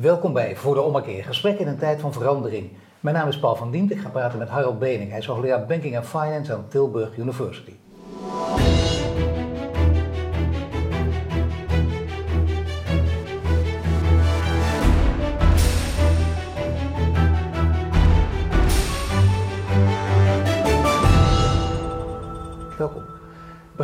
Welkom bij Voor de Ommekeer, gesprek in een tijd van verandering. Mijn naam is Paul van Diemt, ik ga praten met Harold Bening. Hij is hoogleraar Banking and Finance aan Tilburg University.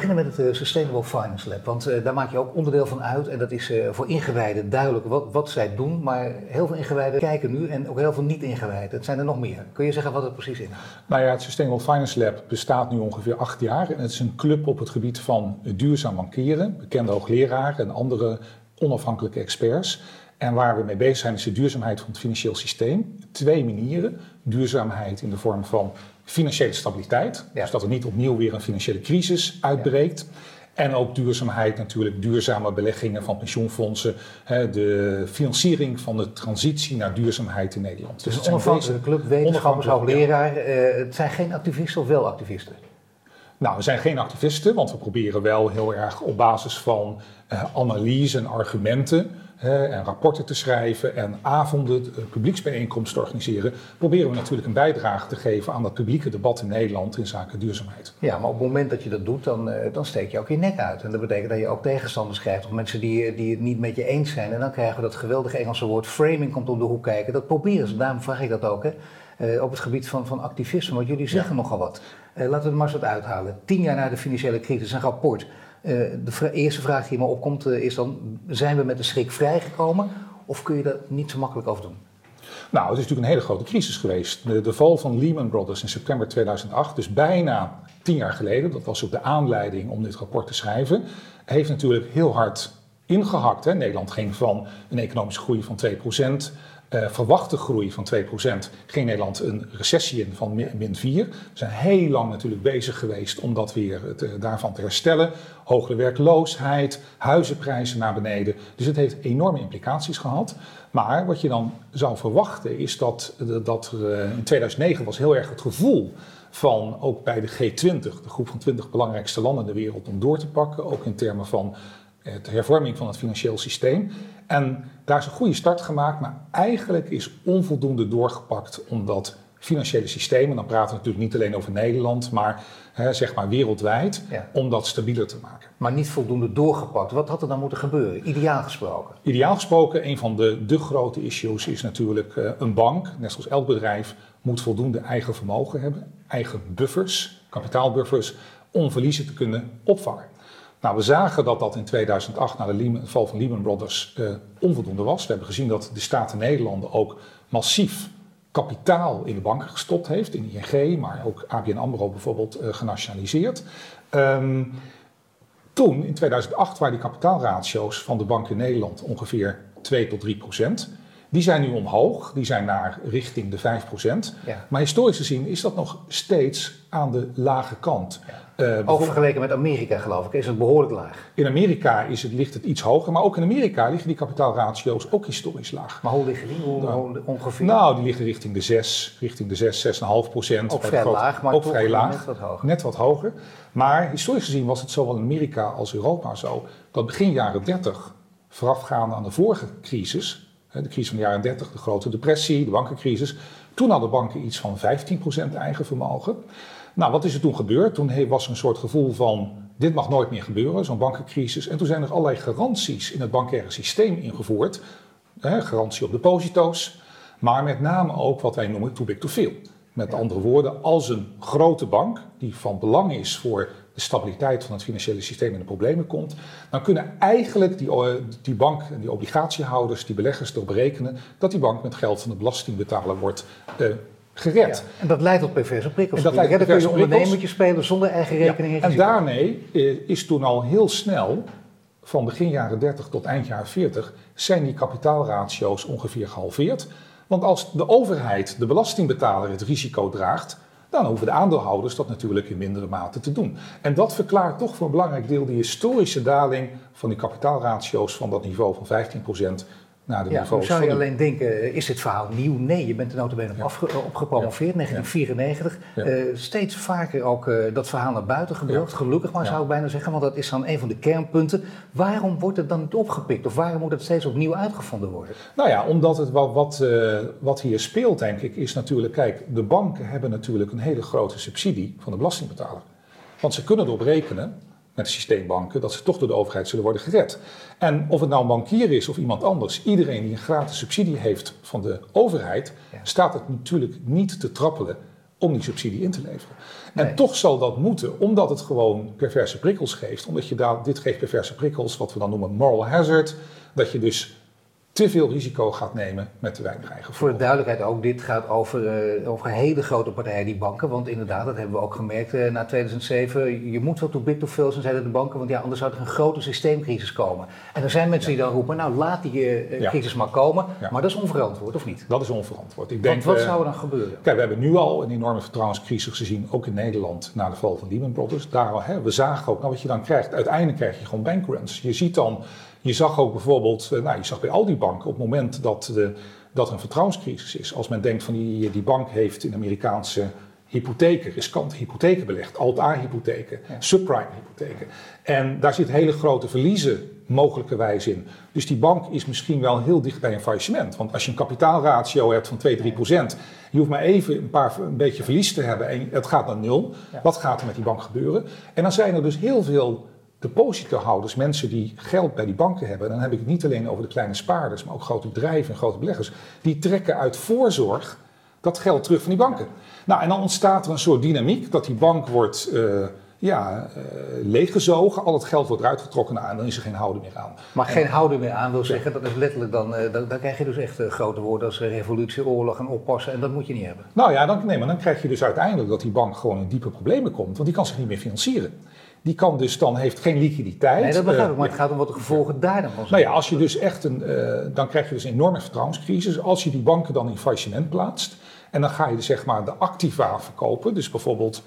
Beginnen met het uh, Sustainable Finance Lab, want uh, daar maak je ook onderdeel van uit. En dat is uh, voor ingewijden duidelijk wat, wat, zij doen. Maar heel veel ingewijden kijken nu en ook heel veel niet-ingewijden. Het zijn er nog meer. Kun je zeggen wat het precies inhoudt? Nou ja, het Sustainable Finance Lab bestaat nu ongeveer acht jaar. En het is een club op het gebied van duurzaam bankeren. Bekende hoogleraren en andere onafhankelijke experts. En waar we mee bezig zijn is de duurzaamheid van het financieel systeem. Twee manieren. Duurzaamheid in de vorm van financiële stabiliteit. Ja. Dus dat er niet opnieuw weer een financiële crisis uitbreekt. Ja. En ook duurzaamheid natuurlijk, duurzame beleggingen van pensioenfondsen. Hè, de financiering van de transitie naar duurzaamheid in Nederland. Dus, dus een onafhankelijke club, wetenschappers, hoogleraar. Ja. Uh, het zijn geen activisten of wel activisten? Nou, we zijn geen activisten, want we proberen wel heel erg op basis van uh, analyse en argumenten en rapporten te schrijven en avonden, publieksbijeenkomsten te organiseren, proberen we natuurlijk een bijdrage te geven aan dat publieke debat in Nederland in zaken duurzaamheid. Ja, maar op het moment dat je dat doet, dan, dan steek je ook je nek uit. En dat betekent dat je ook tegenstanders krijgt, of mensen die, die het niet met je eens zijn. En dan krijgen we dat geweldige Engelse woord framing komt om de hoek kijken. Dat proberen ze, daarom vraag ik dat ook, hè, uh, op het gebied van, van activisme. Want jullie zeggen ja. nogal wat. Uh, laten we het maar eens wat uithalen. Tien jaar na de financiële crisis, een rapport. Uh, de eerste vraag die me opkomt uh, is dan: zijn we met de schrik vrijgekomen of kun je daar niet zo makkelijk over doen? Nou, het is natuurlijk een hele grote crisis geweest. De, de val van Lehman Brothers in september 2008, dus bijna tien jaar geleden, dat was ook de aanleiding om dit rapport te schrijven, heeft natuurlijk heel hard ingehakt. Hè. Nederland ging van een economische groei van 2% uh, verwachte groei van 2% ging Nederland een recessie in van min 4. We zijn heel lang natuurlijk bezig geweest om dat weer te, daarvan te herstellen. Hogere werkloosheid, huizenprijzen naar beneden. Dus het heeft enorme implicaties gehad. Maar wat je dan zou verwachten is dat, dat er in 2009 was heel erg het gevoel van ook bij de G20, de groep van 20 belangrijkste landen in de wereld, om door te pakken. Ook in termen van de hervorming van het financieel systeem. En daar is een goede start gemaakt, maar eigenlijk is onvoldoende doorgepakt om dat financiële systeem, en dan praten we natuurlijk niet alleen over Nederland, maar hè, zeg maar wereldwijd, ja. om dat stabieler te maken. Maar niet voldoende doorgepakt. Wat had er dan moeten gebeuren, ideaal gesproken? Ideaal gesproken, een van de, de grote issues is natuurlijk uh, een bank, net zoals elk bedrijf, moet voldoende eigen vermogen hebben, eigen buffers, kapitaalbuffers, om verliezen te kunnen opvangen. Nou, we zagen dat dat in 2008 na de Lehman, val van Lehman Brothers uh, onvoldoende was. We hebben gezien dat de Staten Nederlanden ook massief kapitaal in de banken gestopt heeft, in ING, maar ook ABN AMRO bijvoorbeeld uh, genationaliseerd. Um, toen, in 2008, waren die kapitaalratio's van de banken in Nederland ongeveer 2 tot 3 procent. Die zijn nu omhoog, die zijn naar richting de 5%. Ja. Maar historisch gezien is dat nog steeds aan de lage kant. Ja. Uh, ook vergeleken met Amerika geloof ik, is het behoorlijk laag. In Amerika is het, ligt het iets hoger, maar ook in Amerika liggen die kapitaalratio's ook historisch laag. Maar hoe liggen die hoe, nou, ongeveer? Nou, die liggen richting de 6, richting de 6, 6,5 procent. Ook vrij groot, laag, maar ook vrij laag, net wat hoger. Net wat hoger. Maar historisch gezien was het zowel in Amerika als Europa zo, dat begin jaren 30, voorafgaande aan de vorige crisis, de crisis van de jaren 30, de grote depressie, de bankencrisis. Toen hadden banken iets van 15% eigen vermogen. Nou, wat is er toen gebeurd? Toen was er een soort gevoel van, dit mag nooit meer gebeuren, zo'n bankencrisis. En toen zijn er allerlei garanties in het bankaire systeem ingevoerd. garantie op deposito's, maar met name ook wat wij noemen too big to fail. Met andere woorden, als een grote bank die van belang is voor de stabiliteit van het financiële systeem in de problemen komt, dan kunnen eigenlijk die, die bank en die obligatiehouders, die beleggers erop berekenen dat die bank met geld van de belastingbetaler wordt uh, gered. Ja, en dat leidt tot perverse prikkels. En dat leidt tot perverse kun je ondernemertje spelen zonder eigen rekening. Ja, en daarmee uh, is toen al heel snel, van begin jaren 30 tot eind jaren 40, zijn die kapitaalratio's ongeveer gehalveerd. Want als de overheid, de belastingbetaler, het risico draagt, dan hoeven de aandeelhouders dat natuurlijk in mindere mate te doen. En dat verklaart toch voor een belangrijk deel die historische daling van die kapitaalratio's van dat niveau van 15% naar de Ja, zou je alleen denken, is dit verhaal nieuw? Nee, je bent er notabene op, afge- op gepromoveerd, 1994. Ja. Eh, steeds vaker ook eh, dat verhaal naar buiten gebracht, gelukkig maar Ja. zou ik bijna zeggen, want dat is dan een van de kernpunten. Waarom wordt het dan niet opgepikt of waarom moet het steeds opnieuw uitgevonden worden? Nou ja, omdat het wat, eh, wat hier speelt, denk ik, is natuurlijk, kijk, de banken hebben natuurlijk een hele grote subsidie van de belastingbetaler. Want ze kunnen erop rekenen, met de systeembanken, dat ze toch door de overheid zullen worden gered. En of het nou een bankier is of iemand anders, iedereen die een gratis subsidie heeft van de overheid, Ja. staat het natuurlijk niet te trappelen om die subsidie in te leveren. Nee. En toch zal dat moeten, omdat het gewoon perverse prikkels geeft. Omdat je daar, dit geeft perverse prikkels, wat we dan noemen moral hazard. Dat je dus te veel risico gaat nemen met te weinig eigen Voor de duidelijkheid ook, dit gaat over, eh, over hele grote partijen, die banken. Want inderdaad, dat hebben we ook gemerkt eh, na 2007. Je moet wel too big to fail zijn, zeiden de banken. Want ja, anders zou er een grote systeemcrisis komen. En er zijn mensen die dan roepen, nou laat die Ja. crisis maar komen. Ja. Maar dat is onverantwoord, of niet? Dat is onverantwoord. Ik denk, Want wat zou er dan gebeuren? Kijk, we hebben nu al een enorme vertrouwenscrisis gezien, ook in Nederland, na de val van Lehman Brothers. Daar, hè, we zagen ook, nou, wat je dan krijgt, uiteindelijk krijg je gewoon bankruns. Je ziet dan, je zag ook bijvoorbeeld, eh, nou, je zag bij al die banken, op het moment dat, de, dat er een vertrouwenscrisis is, als men denkt van die, die bank heeft in Amerikaanse hypotheken, riskante hypotheken belegd, alt-A-hypotheken, subprime-hypotheken. En daar zitten hele grote verliezen mogelijkerwijs in. Dus die bank is misschien wel heel dicht bij een faillissement. Want als je een kapitaalratio hebt van 2, 3 procent, je hoeft maar even een, paar, een beetje verlies te hebben en het gaat naar nul. Ja. Wat gaat er met die bank gebeuren? En dan zijn er dus heel veel depositohouders, mensen die geld bij die banken hebben. En dan heb ik het niet alleen over de kleine spaarders, maar ook grote bedrijven en grote beleggers. Die trekken uit voorzorg dat geld terug van die banken. Nou, en dan ontstaat er een soort dynamiek dat die bank wordt eh, ja, eh, leeggezogen. Al het geld wordt eruit getrokken nou, en dan is er geen houden meer aan. Maar geen houden meer aan wil zeggen, dat is letterlijk dan, eh, dan, dan krijg je dus echt grote woorden als revolutie, oorlog en oppassen. En dat moet je niet hebben. Nou ja, dan, nee, maar dan krijg je dus uiteindelijk dat die bank gewoon in diepe problemen komt. Want die kan zich niet meer financieren. Die kan dus dan, heeft geen liquiditeit. Nee, dat begrijp Eh, ik, maar het gaat om wat de gevolgen daar dan van zijn. Nou ja, als je dus echt een, eh, dan krijg je dus een enorme vertrouwenscrisis. Als je die banken dan in faillissement plaatst en dan ga je dus zeg maar de activa verkopen, dus bijvoorbeeld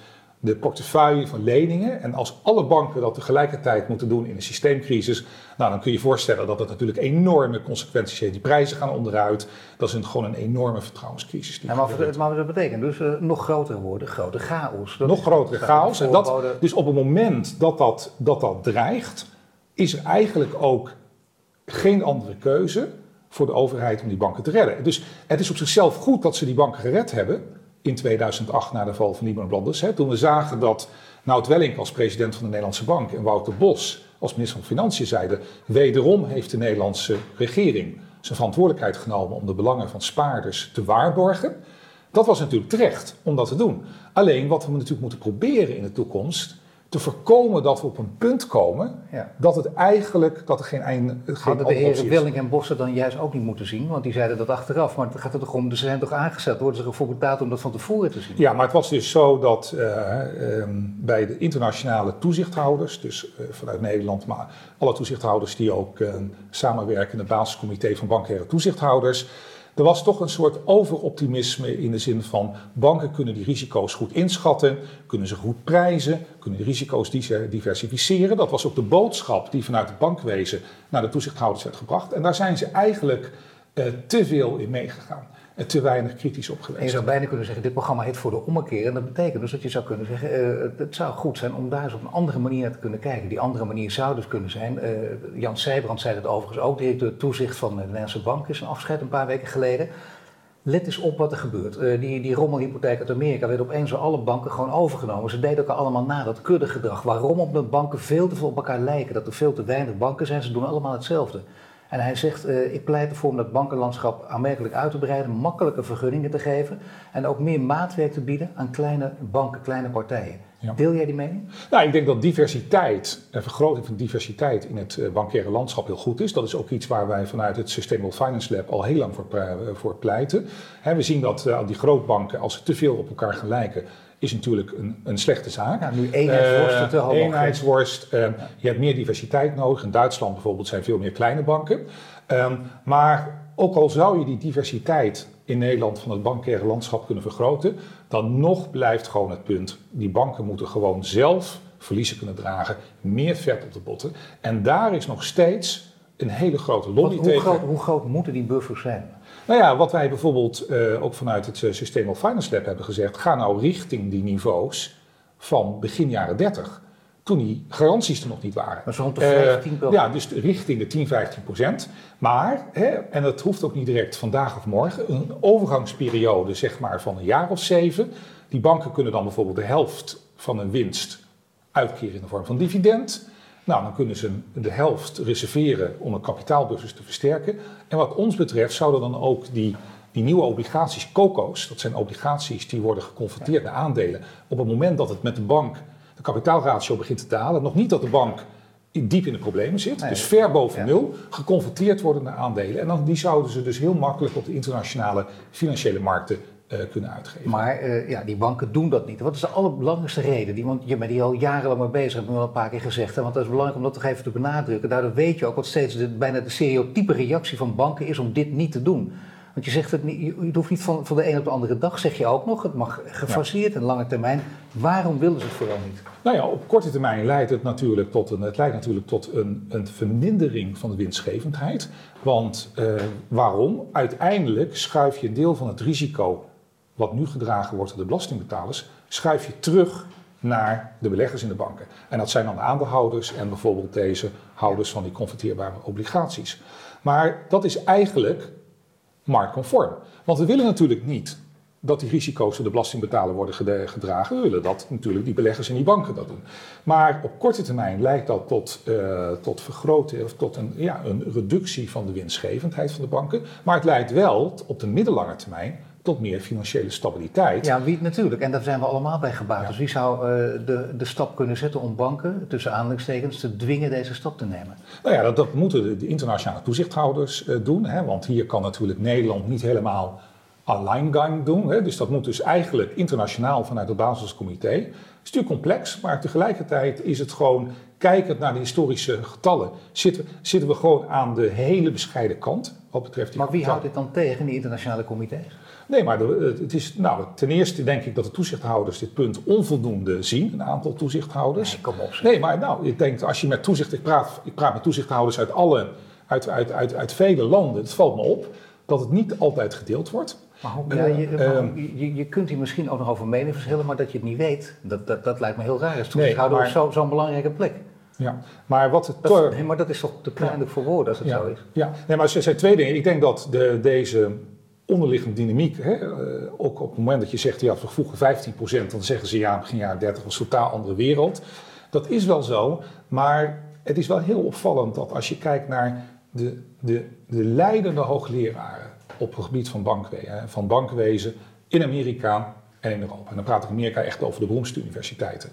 de portefeuille van leningen. En als alle banken dat tegelijkertijd moeten doen in een systeemcrisis, nou dan kun je je voorstellen dat het natuurlijk enorme consequenties heeft. Die prijzen gaan onderuit. Dat is een, gewoon een enorme vertrouwenscrisis. die Ja, maar, gebeurt. maar dat betekent dus eh, nog grotere woorden, grote chaos. Dat nog grotere chaos. En dat, dus op het moment dat dat, dat dat dreigt, is er eigenlijk ook geen andere keuze voor de overheid om die banken te redden. Dus het is op zichzelf goed dat ze die banken gered hebben in 2008 na de val van Lehman Brothers. Hè, toen we zagen dat Nout Welling als president van de Nederlandse Bank en Wouter Bos als minister van Financiën zeiden... wederom heeft de Nederlandse regering zijn verantwoordelijkheid genomen om de belangen van spaarders te waarborgen. Dat was natuurlijk terecht om dat te doen. Alleen wat we natuurlijk moeten proberen in de toekomst, te voorkomen dat we op een punt komen Ja. dat het eigenlijk dat er geen einde geen Hadden de heren. Willing en Bossen dan juist ook niet moeten zien? Want die zeiden dat achteraf. Maar het gaat er toch om, ze zijn toch aangezet, worden ze ervoor betaald om dat van tevoren te zien? Ja, maar het was dus zo dat eh, ehm, bij de internationale toezichthouders, dus eh, vanuit Nederland, maar alle toezichthouders die ook samenwerken in het basiscomité van bankaire toezichthouders, er was toch een soort overoptimisme in de zin van banken kunnen die risico's goed inschatten, kunnen ze goed prijzen, kunnen de risico's di- diversificeren. Dat was ook de boodschap die vanuit het bankwezen naar de toezichthouders werd gebracht. En daar zijn ze eigenlijk eh, te veel in meegegaan en te weinig kritisch op geweest. En je zou bijna kunnen zeggen, dit programma heet voor de ommekeer. En dat betekent dus dat je zou kunnen zeggen, eh, het- zou goed zijn om daar eens op een andere manier naar te kunnen kijken. Die andere manier zou dus kunnen zijn, eh, Jan Sijbrand zei het overigens ook, directeur toezicht van de Nederlandse Bank, is een afscheid een paar weken geleden. Let eens op wat er gebeurt. Eh, die, die rommelhypotheek uit Amerika werd opeens door alle banken gewoon overgenomen. Ze deden elkaar allemaal na, dat kuddegedrag. Waarom? Omdat banken veel te veel op elkaar lijken. Dat er veel te weinig banken zijn. Ze doen allemaal hetzelfde. En hij zegt, eh, ik pleit ervoor om dat bankenlandschap aanmerkelijk uit te breiden, makkelijke vergunningen te geven en ook meer maatwerk te bieden aan kleine banken, kleine partijen. Ja. Deel jij die mening? Nou, ik denk dat diversiteit, en vergroting van diversiteit in het eh, bankaire landschap heel goed is. Dat is ook iets waar wij vanuit het Sustainable Finance Lab al heel lang voor, voor pleiten. We zien dat eh, die grootbanken, als ze te veel op elkaar gaan lijken, is natuurlijk een, een slechte zaak. Ja, nu eenheidsworsten te homogen. Eenheidsworst. eh, Je hebt meer diversiteit nodig. In Duitsland bijvoorbeeld zijn veel meer kleine banken. Ehm, maar ook al zou je die diversiteit in Nederland van het bankaire landschap kunnen vergroten, dan nog blijft gewoon het punt: die banken moeten gewoon zelf verliezen kunnen dragen, meer vet op de botten. En daar is nog steeds een hele grote lobby hoe tegen. Groot, hoe groot moeten die buffers zijn? Nou ja, wat wij bijvoorbeeld uh, ook vanuit het uh, Sustainable Finance Lab hebben gezegd, ga nou richting die niveaus van begin jaren 30 toen die garanties er nog niet waren. Rond de 15 uh, Ja, dus richting de 10, 15 procent. Maar, hè, en dat hoeft ook niet direct vandaag of morgen, een overgangsperiode zeg maar van een jaar of zeven. Die banken kunnen dan bijvoorbeeld de helft van hun winst uitkeren in de vorm van dividend. Nou, dan kunnen ze de helft reserveren om een kapitaalbuffers te versterken. En wat ons betreft zouden dan ook die, die nieuwe obligaties, COCO's, dat zijn obligaties die worden geconverteerd naar aandelen, op het moment dat het met de bank de kapitaalratio begint te dalen, nog niet dat de bank diep in de problemen zit, dus ver boven nul, geconverteerd worden naar aandelen. En dan, die zouden ze dus heel makkelijk op de internationale financiële markten uh, kunnen uitgeven. Maar uh, ja, die banken doen dat niet. Wat is de allerbelangrijkste reden? Die, want je bent hier al jarenlang mee bezig, heb ik wel een paar keer gezegd. Hè? Want dat is belangrijk om dat toch even te benadrukken. Daardoor weet je ook wat steeds de, bijna de stereotype reactie van banken is om dit niet te doen. Want je zegt het niet, je hoeft niet van, van de een op de andere dag, zeg je ook nog. Het mag gefaseerd en lange termijn. Waarom willen ze het vooral niet? Nou ja, op korte termijn leidt het natuurlijk tot een, het leidt natuurlijk tot een, een vermindering van de winstgevendheid. Want uh, waarom? Uiteindelijk schuif je een deel van het risico wat nu gedragen wordt door de belastingbetalers, schuif je terug naar de beleggers in de banken. En dat zijn dan de aandeelhouders en bijvoorbeeld deze houders van die converteerbare obligaties. Maar dat is eigenlijk marktconform. Want we willen natuurlijk niet dat die risico's door de belastingbetaler worden gedragen. We willen dat natuurlijk die beleggers in die banken dat doen. Maar op korte termijn leidt dat tot, uh, tot vergroten of tot een, ja, een reductie van de winstgevendheid van de banken. Maar het leidt wel op de middellange termijn tot meer financiële stabiliteit. Ja, wie natuurlijk. En daar zijn we allemaal bij gebaat. Ja. Dus wie zou uh, de, de stap kunnen zetten om banken, tussen aanhalingstekens, te dwingen deze stap te nemen? Nou ja, dat, dat moeten de, de, internationale toezichthouders uh, doen. Hè, want hier kan natuurlijk Nederland niet helemaal alleingang doen. Hè, dus dat moet dus eigenlijk internationaal vanuit het basiscomité. Het is natuurlijk complex, maar tegelijkertijd is het gewoon, kijkend naar de historische getallen, zitten, zitten we gewoon aan de hele bescheiden kant. Wat betreft die maar wie houdt dit dan tegen, die internationale comité's? Nee, maar de, het is, nou, ten eerste denk ik dat de toezichthouders dit punt onvoldoende zien, een aantal toezichthouders. Nee, kom op. Zeg. Nee, maar nou, ik denk als je met toezicht, ik praat, ik praat met toezichthouders uit alle, uit, uit, uit, uit vele landen, het valt me op dat het niet altijd gedeeld wordt. Maar, hoe, ja, je, uh, je, je, kunt hier misschien ook nog over mening verschillen, maar dat je het niet weet, dat, dat, dat lijkt me heel raar. Als toezichthouder nee, op zo'n belangrijke plek. Ja, maar wat het... Dat, nee, maar dat is toch te pijnlijk ja. voor woorden als het ja. zo is? Ja, nee, maar er zijn twee dingen. Ik denk dat de, deze onderliggende dynamiek, hè, uh, ook op het moment dat je zegt, ja, we vroeger 15%, dan zeggen ze ja, begin jaren 30 was een totaal andere wereld. Dat is wel zo, maar het is wel heel opvallend dat als je kijkt naar de, de, de leidende hoogleraren op het gebied van, bankwezen, van bankwezen in Amerika en in Europa. En dan praat ik Amerika echt over de beroemdste universiteiten.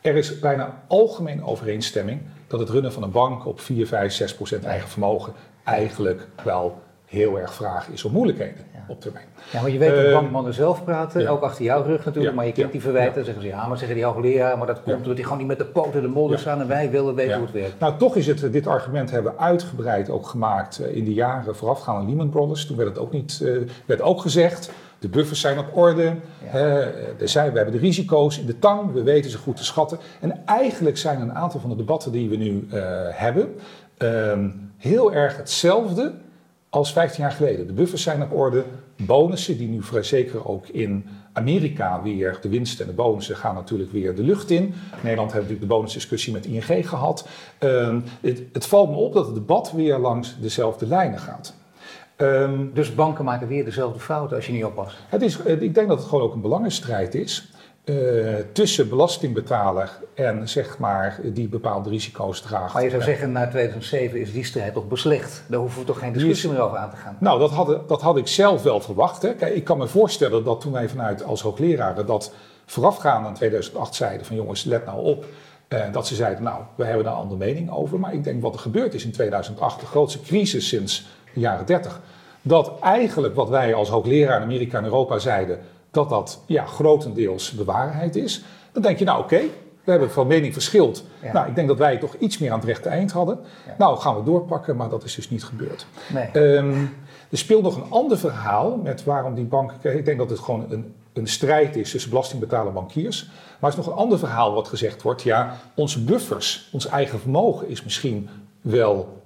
Er is bijna algemeen overeenstemming dat het runnen van een bank op 4, 5, 6 procent eigen vermogen eigenlijk wel heel erg vragen is om moeilijkheden. Op termijn. Ja, maar je weet dat uh, bankmannen zelf praten, ja. ook achter jouw rug natuurlijk, ja. maar je kent die verwijten. zeggen ze ja, maar zeggen die hoogleraren, maar dat komt omdat die gewoon niet met de poten in de modder staan en wij willen weten hoe het werkt. Nou, toch is het, dit argument hebben we uitgebreid ook gemaakt in de jaren voorafgaand aan Lehman Brothers. Toen werd het ook, niet, uh, werd ook gezegd, de buffers zijn op orde, er zijn, we hebben de risico's in de tang, we weten ze goed te schatten. En eigenlijk zijn een aantal van de debatten die we nu hebben um, heel erg hetzelfde als 15 jaar geleden. De buffers zijn op orde. Bonussen, die nu vrij zeker ook in Amerika weer, de winsten en de bonussen gaan natuurlijk weer de lucht in. In Nederland hebben we natuurlijk de bonusdiscussie met ING gehad. Um, het, het, valt me op dat het debat weer langs dezelfde lijnen gaat. Um, dus banken maken weer dezelfde fouten als je niet oppast? Het is, ik denk dat het gewoon ook een belangenstrijd is. Uh, tussen belastingbetaler en zeg maar die bepaalde risico's draagt. Maar je zou zeggen, na 2007 is die strijd toch beslecht? Daar hoeven we toch geen discussie meer over aan te gaan? Nou, dat had, dat had ik zelf wel verwacht. Hè. Kijk, ik kan me voorstellen dat toen wij vanuit als hoogleraren dat voorafgaand aan 2008 zeiden van jongens, let nou op. Uh, dat ze zeiden, nou, we hebben daar een andere mening over. Maar ik denk wat er gebeurd is in 2008, de grootste crisis sinds de jaren 30. Dat eigenlijk wat wij als hoogleraar in Amerika en Europa zeiden dat dat ja, grotendeels de waarheid is. Dan denk je, nou oké, okay, we hebben van mening verschild. Ja. Nou, ik denk dat wij toch iets meer aan het rechte eind hadden. Ja. Nou, gaan we doorpakken, maar dat is dus niet gebeurd. Nee. Um, er speelt nog een ander verhaal met waarom die banken... Ik denk dat het gewoon een, een strijd is tussen belastingbetaler en bankiers. Maar er is nog een ander verhaal wat gezegd wordt. Ja, onze buffers, ons eigen vermogen is misschien wel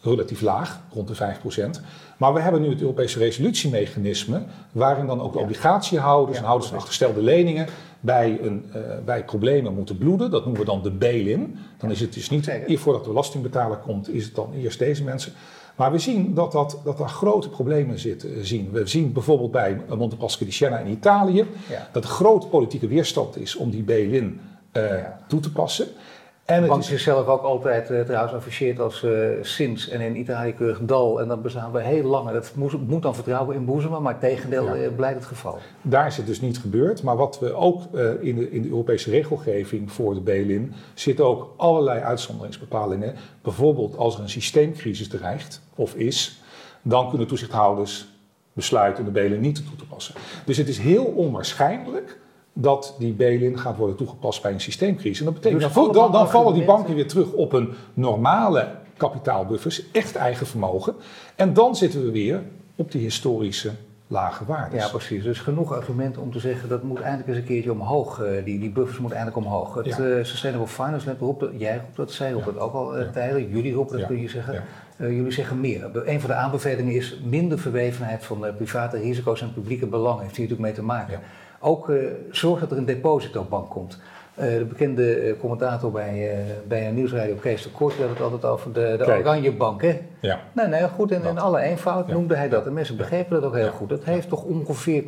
relatief laag, rond de 5%. Maar we hebben nu het Europese resolutiemechanisme, waarin dan ook de obligatiehouders en houders van achterstelde leningen bij, een, uh, bij problemen moeten bloeden. Dat noemen we dan de bail-in. Dan is het dus niet, voordat de belastingbetaler komt, is het dan eerst deze mensen. Maar we zien dat, dat, dat daar grote problemen zitten. Zien. We zien bijvoorbeeld bij Montepaschi di Siena in Italië dat er grote politieke weerstand is om die bail-in uh, toe te passen. En bank is zichzelf ook altijd uh, trouwens afficheerd als uh, Sins en in Italië keurig Dal. En dat bestaan we heel lang. Dat moet, moet dan vertrouwen inboezemen, maar het tegendeel ja. blijkt het geval. Daar is het dus niet gebeurd. Maar wat we ook in, de, in de Europese regelgeving voor de bail-in zitten ook allerlei uitzonderingsbepalingen. Bijvoorbeeld als er een systeemcrisis dreigt of is, dan kunnen toezichthouders besluiten de bail-in niet toe te passen. Dus het is heel onwaarschijnlijk dat die bail-in gaat worden toegepast bij een systeemcrisis. En dat betekent dus dan, dan, dan vallen die banken weer terug op een normale kapitaalbuffers, echt eigen vermogen. En dan zitten we weer op die historische lage waarden. Ja, precies. Dus genoeg argumenten om te zeggen dat moet eindelijk eens een keertje omhoog. Uh, die, die buffers moeten eindelijk omhoog. Het ja. uh, Sustainable Finance Lab roept dat, jij roept dat, zij roept ja. dat ook al uh, ja. tijden. Jullie roepen dat, kun je zeggen. jullie zeggen meer. Een van de aanbevelingen is minder verwevenheid van private risico's en publieke belangen. Heeft hier natuurlijk mee te maken. Ook uh, zorg dat er een depositobank komt. Uh, de bekende uh, commentator bij, bij een nieuwsradio, Kees de Kort, had het altijd over de, de Oranje Bank. Hè? Ja. Nee, nee, goed. En in alle eenvoud ja. noemde hij dat. En mensen begrepen dat ook heel goed. Dat heeft toch ongeveer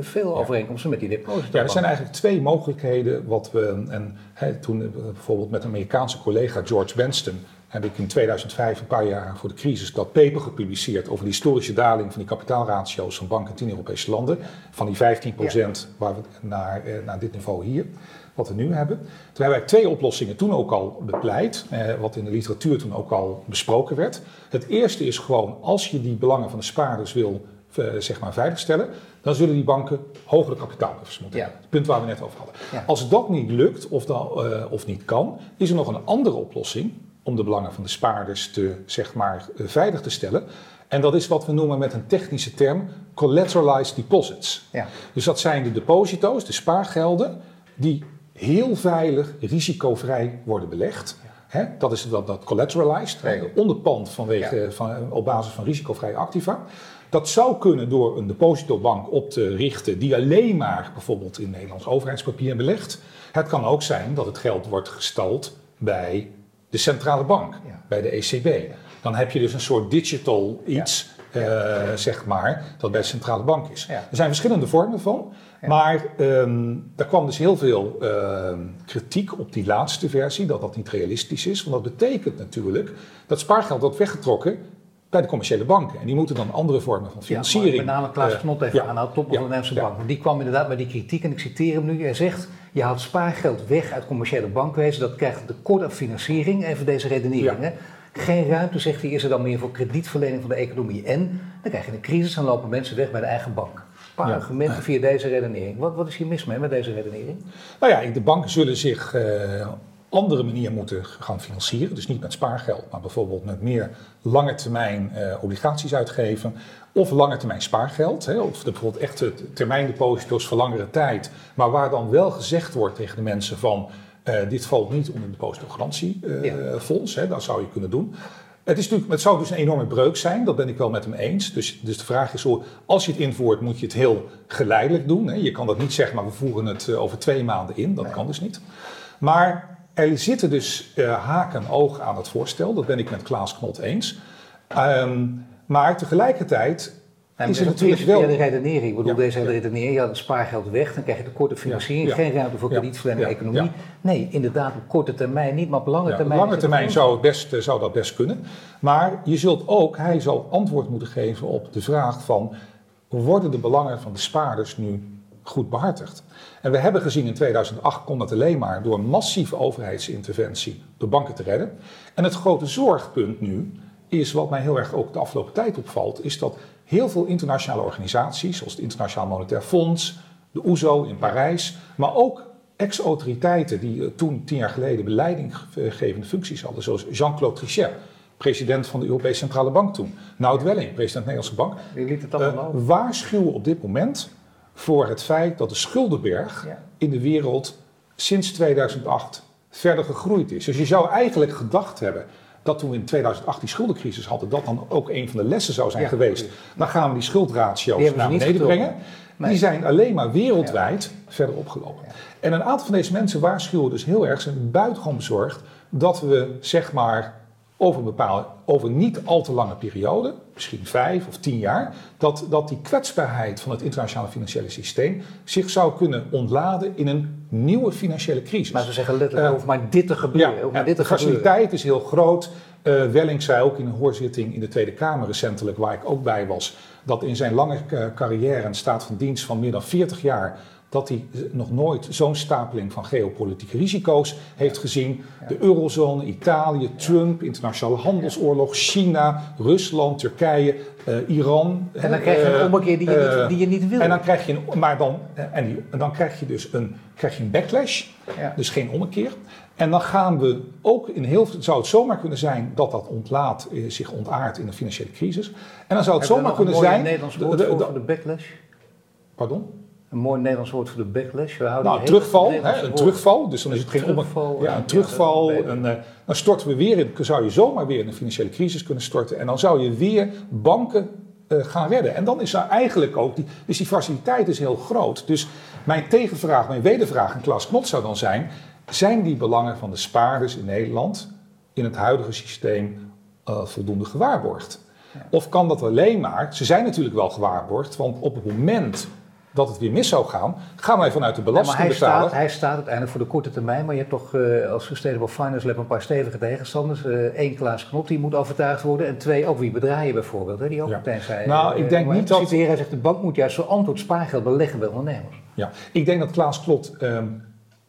veel overeenkomsten met die depositobank. Ja, er zijn eigenlijk twee mogelijkheden. Wat we, en toen bijvoorbeeld met een Amerikaanse collega, George Benston, heb ik in 2005, een paar jaar voor de crisis, dat paper gepubliceerd over de historische daling van die kapitaalratio's van banken in 10 Europese landen. Van die 15 procent waar we naar, naar dit niveau hier, wat we nu hebben. Toen hebben wij twee oplossingen toen ook al bepleit, eh, wat in de literatuur toen ook al besproken werd. Het eerste is gewoon, als je die belangen van de spaarders wil uh, zeg maar veiligstellen, dan zullen die banken hogere kapitaalbuffers moeten ja. hebben. Het punt waar we net over hadden. Ja. Als dat niet lukt of, dan, uh, of niet kan, is er nog een andere oplossing om de belangen van de spaarders te, zeg maar, veilig te stellen. En dat is wat we noemen met een technische term collateralized deposits. Ja. Dus dat zijn de deposito's, de spaargelden, die heel veilig, risicovrij worden belegd. Ja. Dat is dat, dat collateralized, nee. onderpand vanwege, ja. van, op basis van risicovrije activa. Dat zou kunnen door een depositobank op te richten die alleen maar bijvoorbeeld in Nederlands overheidspapier belegt. Het kan ook zijn dat het geld wordt gestald bij de centrale bank, ja. bij de ECB. Dan heb je dus een soort digital iets, uh, zeg maar, dat bij de centrale bank is. Er zijn verschillende vormen van. Maar um, er kwam dus heel veel uh, kritiek op die laatste versie, dat dat niet realistisch is. Want dat betekent natuurlijk dat spaargeld wordt weggetrokken bij de commerciële banken. En die moeten dan andere vormen van financiering... Met name Klaas Knot even uh, aan, top van de Nederlandse bank. Die kwam inderdaad bij die kritiek, en ik citeer hem nu. Hij zegt, je haalt spaargeld weg uit commerciële bankwezen, dat krijgt een tekort aan financiering. Even deze redenering, hè. Geen ruimte, zegt hij, is er dan meer voor kredietverlening van de economie. En dan krijg je een crisis en lopen mensen weg bij de eigen bank. Een paar ja. argumenten via deze redenering. Wat, wat is hier mis mee met deze redenering? Nou ja, de banken zullen zich uh, andere manier moeten gaan financieren. Dus niet met spaargeld, maar bijvoorbeeld met meer lange termijn uh, obligaties uitgeven. Of lange termijn spaargeld. Hè, of de, bijvoorbeeld echte termijndeposito's voor langere tijd. Maar waar dan wel gezegd wordt tegen de mensen van... Uh, dit valt niet onder het depositogarantiefonds. Ja. Dat zou je kunnen doen. Het, is natuurlijk, het zou dus een enorme breuk zijn, dat ben ik wel met hem eens. Dus, dus de vraag is, als je het invoert, moet je het heel geleidelijk doen. Hè. Je kan dat niet zeggen, maar we voeren het uh, over twee maanden in. Dat nee. kan dus niet. Maar er zitten dus uh, haak en oog aan het voorstel. Dat ben ik met Klaas Knot eens. Um, maar tegelijkertijd en is het natuurlijk wel... de redenering. Ik bedoel, ja, deze hele ja. redenering, je had het spaargeld weg, dan krijg je de korte financiering, ja, geen ruimte voor kredietverlening en economie. Nee, inderdaad, op korte termijn niet, maar op lange termijn. Op lange termijn zou, het best, zou dat best kunnen. Maar je zult ook, hij zal antwoord moeten geven op de vraag van, worden de belangen van de spaarders nu goed behartigd? En we hebben gezien in 2008 kon dat alleen maar door een massieve overheidsinterventie door banken te redden. En het grote zorgpunt nu is, wat mij heel erg ook de afgelopen tijd opvalt, is dat heel veel internationale organisaties, zoals het Internationaal Monetair Fonds, de OESO in Parijs, maar ook ex-autoriteiten die toen tien jaar geleden beleidinggevende functies hadden, zoals Jean-Claude Trichet, president van de Europese Centrale Bank toen, Nout Welling, president van de Nederlandse Bank, Die liet het allemaal uh, waarschuwen op dit moment voor het feit dat de schuldenberg ja. in de wereld sinds 2008 verder gegroeid is. Dus je zou eigenlijk gedacht hebben dat toen we in 2008 die schuldencrisis hadden, dat dan ook een van de lessen zou zijn Ja, geweest. Dan gaan we die schuldratio's Die naar beneden brengen. Nee. Die zijn alleen maar wereldwijd verder opgelopen. En een aantal van deze mensen waarschuwen dus heel erg, zijn buitengewoon bezorgd dat we zeg maar over een bepaalde, over niet al te lange periode, misschien vijf of tien jaar, dat, dat die kwetsbaarheid van het internationale financiële systeem zich zou kunnen ontladen in een nieuwe financiële crisis. Maar ze zeggen letterlijk, hoeft maar dit te gebeuren. hoeft maar dit de te faciliteit is heel groot. Eh, Welling zei ook in een hoorzitting in de Tweede Kamer recentelijk, waar ik ook bij was, dat in zijn lange eh, carrière en staat van dienst van meer dan 40 jaar, dat hij eh, nog nooit zo'n stapeling van geopolitieke risico's heeft gezien. De eurozone, Italië, Trump, internationale handelsoorlog, China, Rusland, Turkije, eh, Iran. En dan krijg je een eh, ommekeer die je, eh, niet, die je niet wil. en dan krijg je een, maar dan, en, die, en dan krijg je dus een, krijg je een backlash, Ja. dus geen ommekeer. En dan gaan we ook in heel zou het zomaar kunnen zijn dat dat ontlaat, eh, zich ontaart in een financiële crisis. En dan zou het Heb zomaar kunnen zijn. Nederlands de- woord de- de- voor de backlash? pardon? Een mooi Nederlands woord voor de backlash. We houden Nou, heel terugval, hè, een terugval. Dus dan is het geen. Terugval, Ja, ja, een terugval. een, eh, dan storten we weer in, zou je zomaar weer in een financiële crisis kunnen storten. En dan zou je weer banken eh, gaan redden. En dan is er eigenlijk ook, die, dus die faciliteit is heel groot. Dus mijn tegenvraag, mijn wedervraag aan Klaas Knot zou dan zijn, zijn die belangen van de spaarders in Nederland in het huidige systeem eh, voldoende gewaarborgd? Of kan dat alleen maar, ze zijn natuurlijk wel gewaarborgd, want op het moment dat het weer mis zou gaan, gaan wij vanuit de Ja, maar hij belastingbetaler... staat, hij staat uiteindelijk voor de korte termijn, maar je hebt toch eh, als Sustainable Finance Lab een paar stevige tegenstanders. Eén, Klaas Knot, die moet overtuigd worden. En twee, ook wie bedraaien bijvoorbeeld, hè, die ook Ja. meteen zei. Nou, ik eh, denk maar niet dat- Hij zegt, de bank moet juist zo antwoord spaargeld beleggen bij ondernemers. Ja, ik denk dat Klaas Klot, ehm,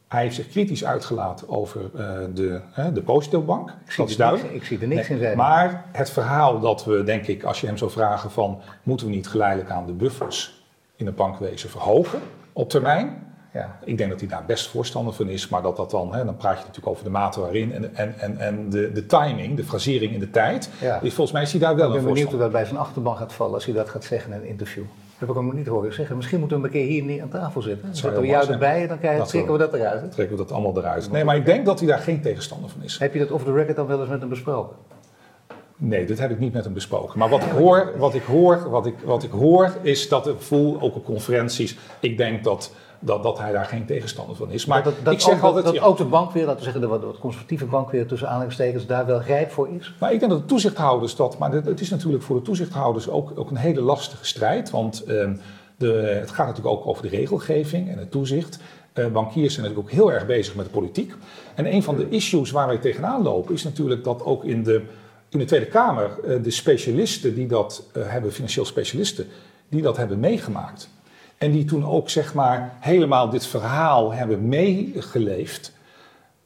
hij heeft zich kritisch uitgelaten over eh, de, hè, de Postdeelbank. Ik zie, Dat is er niks, duidelijk. ik zie er niks Nee, in zijn. Maar het verhaal dat we, denk ik, als je hem zou vragen van... moeten we niet geleidelijk aan de buffers in het bankwezen verhogen op termijn? ja. Ik denk dat hij daar best voorstander van is, maar dat dat dan... Hè, dan praat je natuurlijk over de mate waarin en, en, en, en de, de timing, de frasering in de tijd. Ja. Dus volgens mij is hij daar wel Ik een ben benieuwd voorstander. hoe dat bij zijn achterban gaat vallen als hij dat gaat zeggen in een interview. Dat heb ik hem niet horen zeggen. Misschien moeten we hem een keer hier niet aan tafel zitten. Dan zou zetten we jou erbij en dan krijgen- trekken we dat eruit. hè? Trekken we dat allemaal eruit. Nee, maar ik denk dat hij daar geen tegenstander van is. Heb je dat off the record dan wel eens met hem besproken? Nee, dit heb ik niet met hem besproken. Maar wat ik hoor, wat ik hoor, wat ik, wat ik hoor is dat ik voel, ook op conferenties, ik denk dat, dat, dat hij daar geen tegenstander van is. Maar dat, dat ik zeg ook, altijd, dat ja, ook de bankwereld, laten we zeggen de wat, wat conservatieve bankwereld tussen aanhalingstekens, daar wel rijp voor is. maar ik denk dat de toezichthouders dat, maar het is natuurlijk voor de toezichthouders ook, ook een hele lastige strijd. Want ehm, de, het gaat natuurlijk ook over de regelgeving en het toezicht. Eh, bankiers zijn natuurlijk ook heel erg bezig met de politiek. En een van de issues waar wij tegenaan lopen is natuurlijk dat ook in de, in de Tweede Kamer eh, de specialisten die dat eh, hebben, financieel specialisten, die dat hebben meegemaakt. En die toen ook zeg maar helemaal dit verhaal hebben meegeleefd.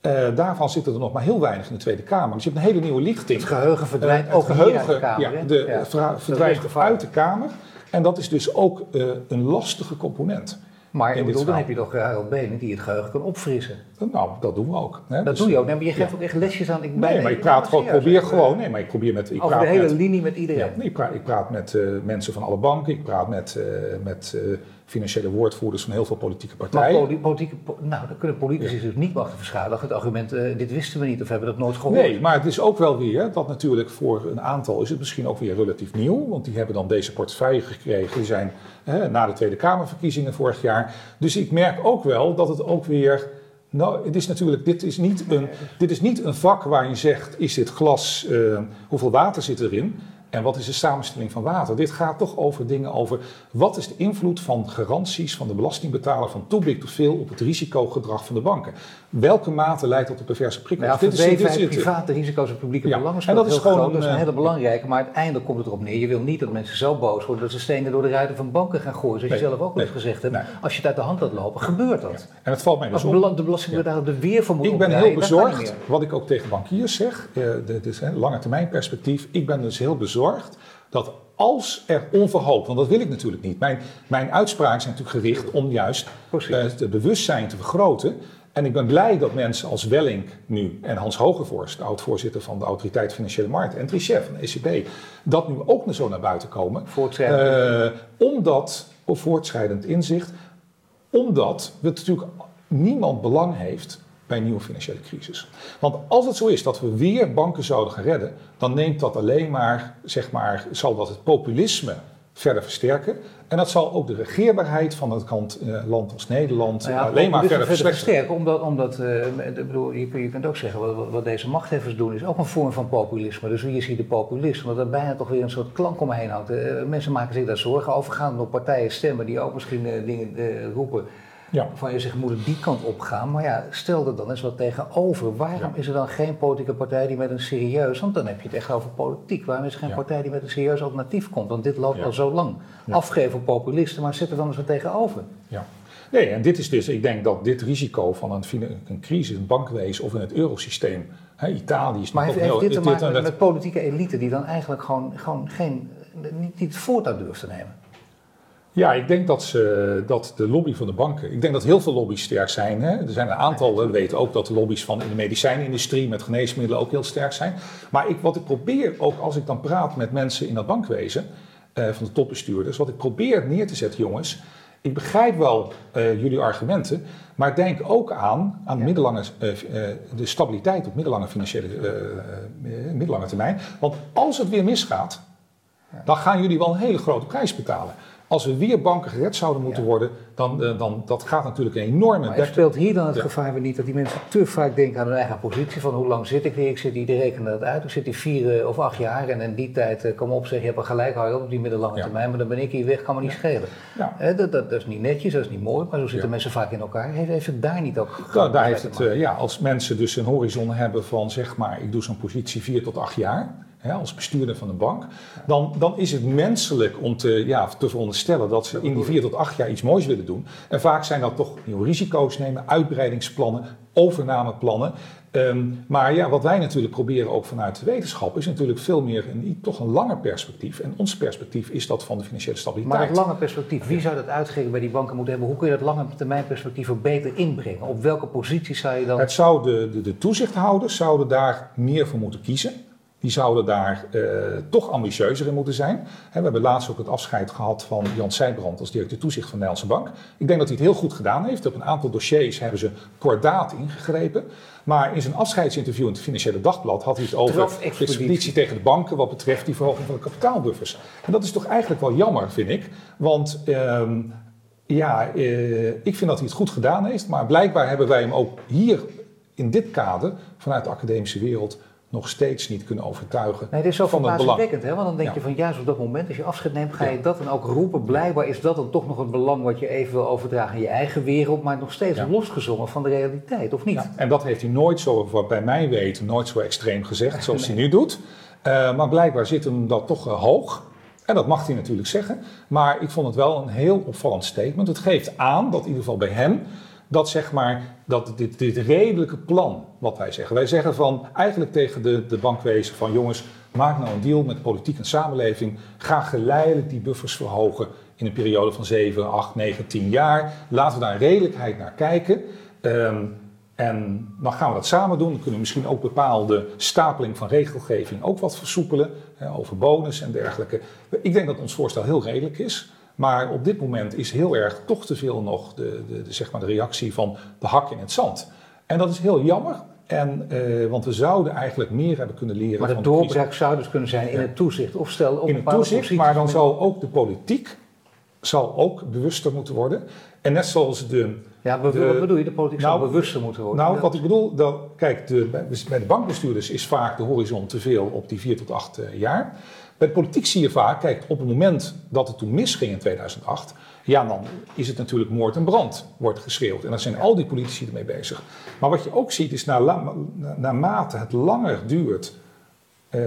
Eh, daarvan zitten er nog maar heel weinig in de Tweede Kamer. Dus je hebt een hele nieuwe lichting. Het geheugen verdwijnt Eh, ook hier uit de geheugen, Kamer. ja, de, Ja. verdwijnt uit de Kamer. En dat is dus ook een lastige component. Maar in ik bedoel, dan heb je toch Harold Benen die het geheugen kan opfrissen. Nou, dat doen we ook. Hè. Dat Dus, doe je ook. Nee, maar je geeft ja. ook echt lesjes aan. Ik Nee, maar ik praat gewoon, probeer gewoon. Nee, maar ik probeer met. Ik Over de hele met, linie met iedereen. ja, nee, ik, praat, ik praat met eh, mensen van alle banken. Ik praat met, eh, met eh, financiële woordvoerders van heel veel politieke partijen. poli- politieke, po- nou, dan kunnen politici dus niet wachten verschuilen. Het argument, dit wisten we niet of hebben dat nooit gehoord. Nee, maar het is ook wel weer dat natuurlijk voor een aantal is het misschien ook weer relatief nieuw. Want die hebben dan deze portefeuille gekregen. Die zijn na de Tweede Kamerverkiezingen vorig jaar. Dus ik merk ook wel dat het ook weer. Nou, het is natuurlijk, dit is niet een, dit is niet een vak waar je zegt: is dit glas, eh, hoeveel water zit erin? En wat is de samenstelling van water? Dit gaat toch over dingen over wat is de invloed van garanties van de belastingbetaler van too big to fail op het risicogedrag van de banken? Welke mate leidt tot de perverse prikkels? Nou ja, Dit is- dit is- private risico's en publieke Ja, belangen en dat is heel gewoon groot. een, Dat is een eh, hele belangrijke, maar uiteindelijk komt het erop neer. Je wil niet dat mensen zo boos worden dat ze stenen door de ruiten van banken gaan gooien. Zoals je zelf ook al eens nee, gezegd hebt. nee. Als je het uit de hand laat lopen, gebeurt dat. En het valt mij dus Als op. de belastingbetaler er weer voor moet Ik ben heel bezorgd, wat ik ook tegen bankiers zeg, eh, dit is een lange termijn perspectief. Ik ben dus heel bezorgd dat als er onverhoopt, want dat wil ik natuurlijk niet. Mijn, mijn uitspraken zijn natuurlijk gericht om juist eh, het bewustzijn te vergroten. En ik ben blij dat mensen als Welling nu en Hans Hogevorst, de oud-voorzitter van de Autoriteit Financiële Markten, en Trichet van de ECB, dat nu ook zo naar buiten komen. Voortschrijdend. Eh, omdat, of voortschrijdend inzicht, omdat het natuurlijk niemand belang heeft bij een nieuwe financiële crisis. Want als het zo is dat we weer banken zouden gaan redden, dan neemt dat alleen maar, zeg maar, zal dat het populisme verder versterken. En dat zal ook de regeerbaarheid van het kant, eh, land als Nederland Nou ja, alleen maar verder versterken. Omdat, omdat eh, ik bedoel, je, je kunt ook zeggen, wat, wat deze machthebbers doen is ook een vorm van populisme. Dus wie is hier de populist? Omdat er bijna toch weer een soort klank omheen hangt. Eh, mensen maken zich daar zorgen over, gaan op partijen stemmen die ook misschien dingen roepen Ja. waarvan je zegt, moet het die kant op gaan? Maar ja, stel er dan eens wat tegenover. Waarom is er dan geen politieke partij die met een serieus, want dan heb je het echt over politiek. Waarom is er geen Ja. partij die met een serieus alternatief komt? Want dit loopt al zo lang. Afgeven op populisten, maar zet er dan eens wat tegenover. Ja. Nee, en dit is dus, ik denk dat dit risico van een, een crisis in het bankwezen of in het eurosysteem, hè, Italië is Maar heeft, heeft dit te maken met politieke elite die dan eigenlijk gewoon, gewoon geen, niet, niet het voortouw durft te nemen? Ja, ik denk dat, ze, dat de lobby van de banken, ik denk dat heel veel lobby's sterk zijn. Hè. Er zijn een aantal, we weten ook dat de lobby's van in de medicijnindustrie met geneesmiddelen ook heel sterk zijn. Maar ik, wat ik probeer, ook als ik dan praat met mensen in dat bankwezen, eh, van de topbestuurders, wat ik probeer neer te zetten, jongens, ik begrijp wel eh, jullie argumenten, maar denk ook aan, aan middellange, eh, de stabiliteit op middellange financiële middellange termijn. Want als het weer misgaat, dan gaan jullie wel een hele grote prijs betalen. Als we weer banken gered zouden moeten Ja. worden, dan, eh, dan dat gaat natuurlijk een enorme Maar speelt hier dan het Ja. gevaar weer niet dat die mensen te vaak denken aan hun eigen positie? Van hoe lang zit ik hier? Ik zit hier, die rekenen dat uit. Ik zit hier vier eh, of acht jaar en in die tijd, eh, kom op zeg, je hebt een gelijk, je op die middellange Ja. termijn, maar dan ben ik hier weg, kan me niet schelen. Ja. Dat, dat, dat is niet netjes, dat is niet mooi, maar zo zitten Ja. mensen vaak in elkaar. Heeft, heeft het daar niet ook... Nou, daar heeft het, ja, als mensen dus een horizon hebben van zeg maar, ik doe zo'n positie vier tot acht jaar, hè, als bestuurder van een bank, dan, dan is het menselijk om te, ja, te veronderstellen dat ze in die vier tot acht jaar iets moois willen doen. En vaak zijn dat toch nieuwe risico's nemen, uitbreidingsplannen, overnameplannen. Ehm, maar ja, wat wij natuurlijk proberen ook vanuit de wetenschap is natuurlijk veel meer een, toch een langer perspectief. En ons perspectief is dat van de financiële stabiliteit. Maar dat lange perspectief, wie zou dat uitgeven bij die banken moeten hebben? Hoe kun je dat lange termijn perspectief er beter inbrengen? Op welke positie zou je dan... Het zou de, de, de toezichthouders zouden daar meer voor moeten kiezen. Die zouden daar eh, toch ambitieuzer in moeten zijn. We hebben laatst ook het afscheid gehad van Jan Sijbrand als directeur toezicht van de Nederlandse Bank. Ik denk dat hij het heel goed gedaan heeft. Op een aantal dossiers hebben ze kordaat ingegrepen. Maar in zijn afscheidsinterview in het Financiële Dagblad had hij het over de expeditie tegen de banken wat betreft die verhoging van de kapitaalbuffers. En dat is toch eigenlijk wel jammer, vind ik. Want ehm, ja, eh, ik vind dat hij het goed gedaan heeft. Maar blijkbaar hebben wij hem ook hier in dit kader vanuit de academische wereld nog steeds niet kunnen overtuigen Nee, dit is zo van verbazingwekkend, hè? Want dan denk Ja. je van juist op dat moment, als je afscheid neemt, ga je dat dan ook roepen. Blijkbaar is dat dan toch nog het belang wat je even wil overdragen in je eigen wereld, maar nog steeds Ja. losgezongen van de realiteit, of niet? Ja, en dat heeft hij nooit zo, wat bij mij weten, nooit zo extreem gezegd zoals hij nu doet. Eh, maar blijkbaar zit hem dat toch eh, hoog. En dat mag hij natuurlijk zeggen. Maar ik vond het wel een heel opvallend statement. Het geeft aan dat in ieder geval bij hem dat zeg maar dat dit, dit redelijke plan wat wij zeggen. Wij zeggen van eigenlijk tegen de, de bankwezen van jongens, maak nou een deal met politiek en samenleving. Ga geleidelijk die buffers verhogen in een periode van 7, 8, 9, 10 jaar. Laten we daar redelijkheid naar kijken. Ehm, en dan gaan we dat samen doen. Dan kunnen we misschien ook bepaalde stapeling van regelgeving ook wat versoepelen. Hè, over bonus en dergelijke. Ik denk dat ons voorstel heel redelijk is. Maar op dit moment is heel erg toch te veel nog de, de, de, zeg maar de reactie van de hak in het zand. En dat is heel jammer. En, eh, want we zouden eigenlijk meer hebben kunnen leren Maar de van crisis. doorbraak zou dus kunnen zijn in het toezicht, of stel op in het toezicht, maar dan zal ook de politiek zal ook bewuster moeten worden. En net zoals de, Ja, de- wat bedoel je? De politiek Nou, zou bewuster moeten worden. Nou, wat ik bedoel, dat, kijk, de, bij bij de bankbestuurders is vaak de horizon te veel op die 4 tot 8 eh, jaar. Bij de politiek zie je vaak, kijk, op het moment dat het toen misging in 2008, ja, dan is het natuurlijk moord en brand, wordt geschreeuwd. En dan zijn al die politici ermee bezig. Maar wat je ook ziet, is na, na- naarmate het langer duurt, eh,